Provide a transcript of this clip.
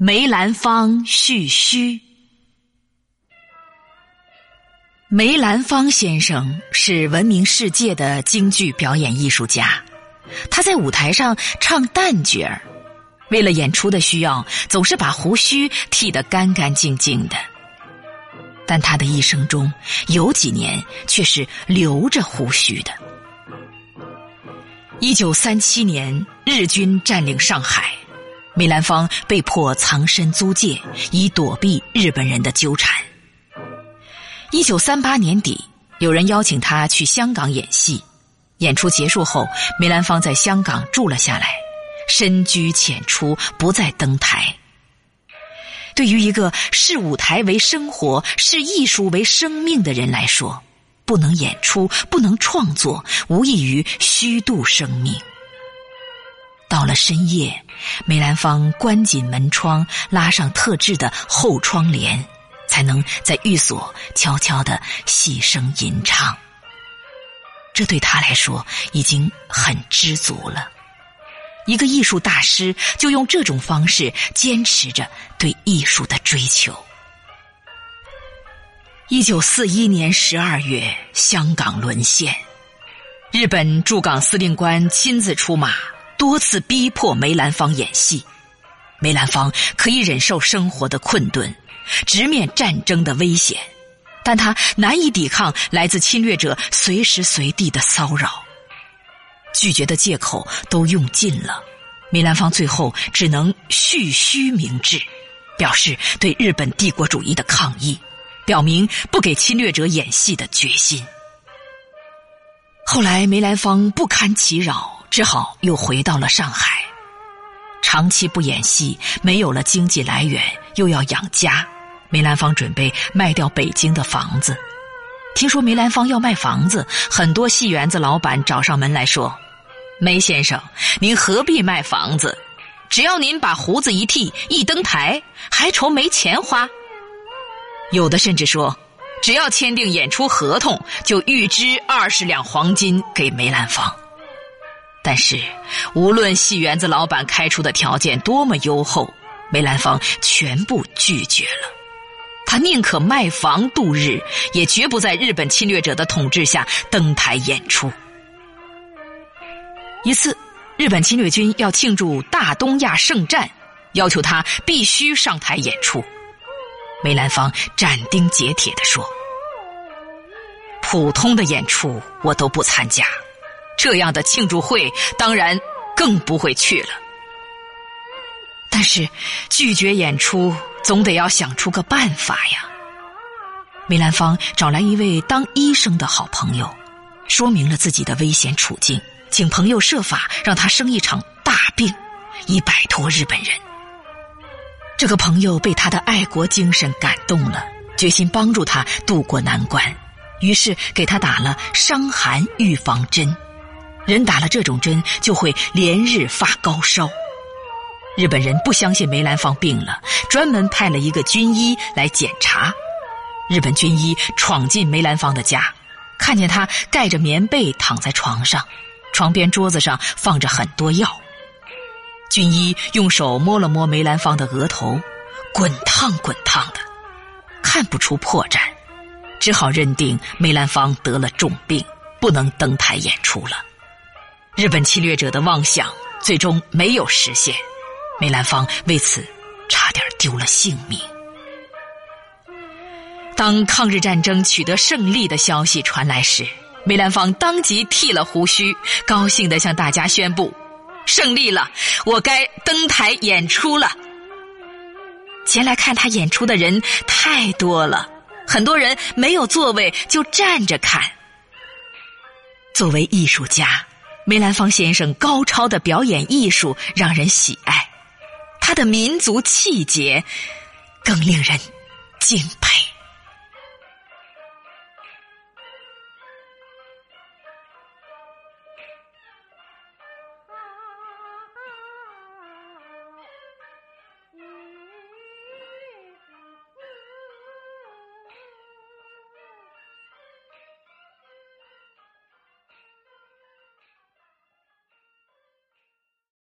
梅兰芳蓄须。梅兰芳先生是闻名世界的京剧表演艺术家，他在舞台上唱旦角儿，为了演出的需要，总是把胡须剃得干干净净的。但他的一生中有几年却是留着胡须的。一九三七年，日军占领上海。梅兰芳被迫藏身租界，以躲避日本人的纠缠。一九三八年底，有人邀请他去香港演戏。演出结束后，梅兰芳在香港住了下来，深居浅出，不再登台。对于一个视舞台为生活、视艺术为生命的人来说，不能演出、不能创作，无异于虚度生命。到了深夜，梅兰芳关紧门窗，拉上特制的厚窗帘，才能在寓所悄悄的细声吟唱。这对他来说已经很知足了。一个艺术大师就用这种方式坚持着对艺术的追求。一九四一年十二月，香港沦陷，日本驻港司令官亲自出马。多次逼迫梅兰芳演戏，梅兰芳可以忍受生活的困顿，直面战争的危险，但他难以抵抗来自侵略者随时随地的骚扰。拒绝的借口都用尽了，梅兰芳最后只能蓄须明志，表示对日本帝国主义的抗议，表明不给侵略者演戏的决心。后来梅兰芳不堪其扰。只好又回到了上海，长期不演戏，没有了经济来源，又要养家。梅兰芳准备卖掉北京的房子。听说梅兰芳要卖房子，很多戏园子老板找上门来说：“梅先生，您何必卖房子？只要您把胡子一剃，一登台，还愁没钱花？”有的甚至说：“只要签订演出合同，就预支二十两黄金给梅兰芳。”但是，无论戏园子老板开出的条件多么优厚，梅兰芳全部拒绝了。他宁可卖房度日，也绝不在日本侵略者的统治下登台演出。一次，日本侵略军要庆祝大东亚圣战，要求他必须上台演出。梅兰芳斩钉截铁地说：“普通的演出我都不参加。”这样的庆祝会，当然更不会去了。但是拒绝演出，总得要想出个办法呀。梅兰芳找来一位当医生的好朋友，说明了自己的危险处境，请朋友设法让他生一场大病，以摆脱日本人。这个朋友被他的爱国精神感动了，决心帮助他渡过难关，于是给他打了伤寒预防针。人打了这种针就会连日发高烧。日本人不相信梅兰芳病了，专门派了一个军医来检查。日本军医闯进梅兰芳的家，看见他盖着棉被躺在床上，床边桌子上放着很多药。军医用手摸了摸梅兰芳的额头，滚烫滚烫的，看不出破绽，只好认定梅兰芳得了重病，不能登台演出了。日本侵略者的妄想最终没有实现，梅兰芳为此差点丢了性命。当抗日战争取得胜利的消息传来时，梅兰芳当即剃了胡须，高兴地向大家宣布：“胜利了，我该登台演出了。”前来看他演出的人太多了，很多人没有座位就站着看。作为艺术家。梅兰芳先生高超的表演艺术让人喜爱，他的民族气节更令人敬佩。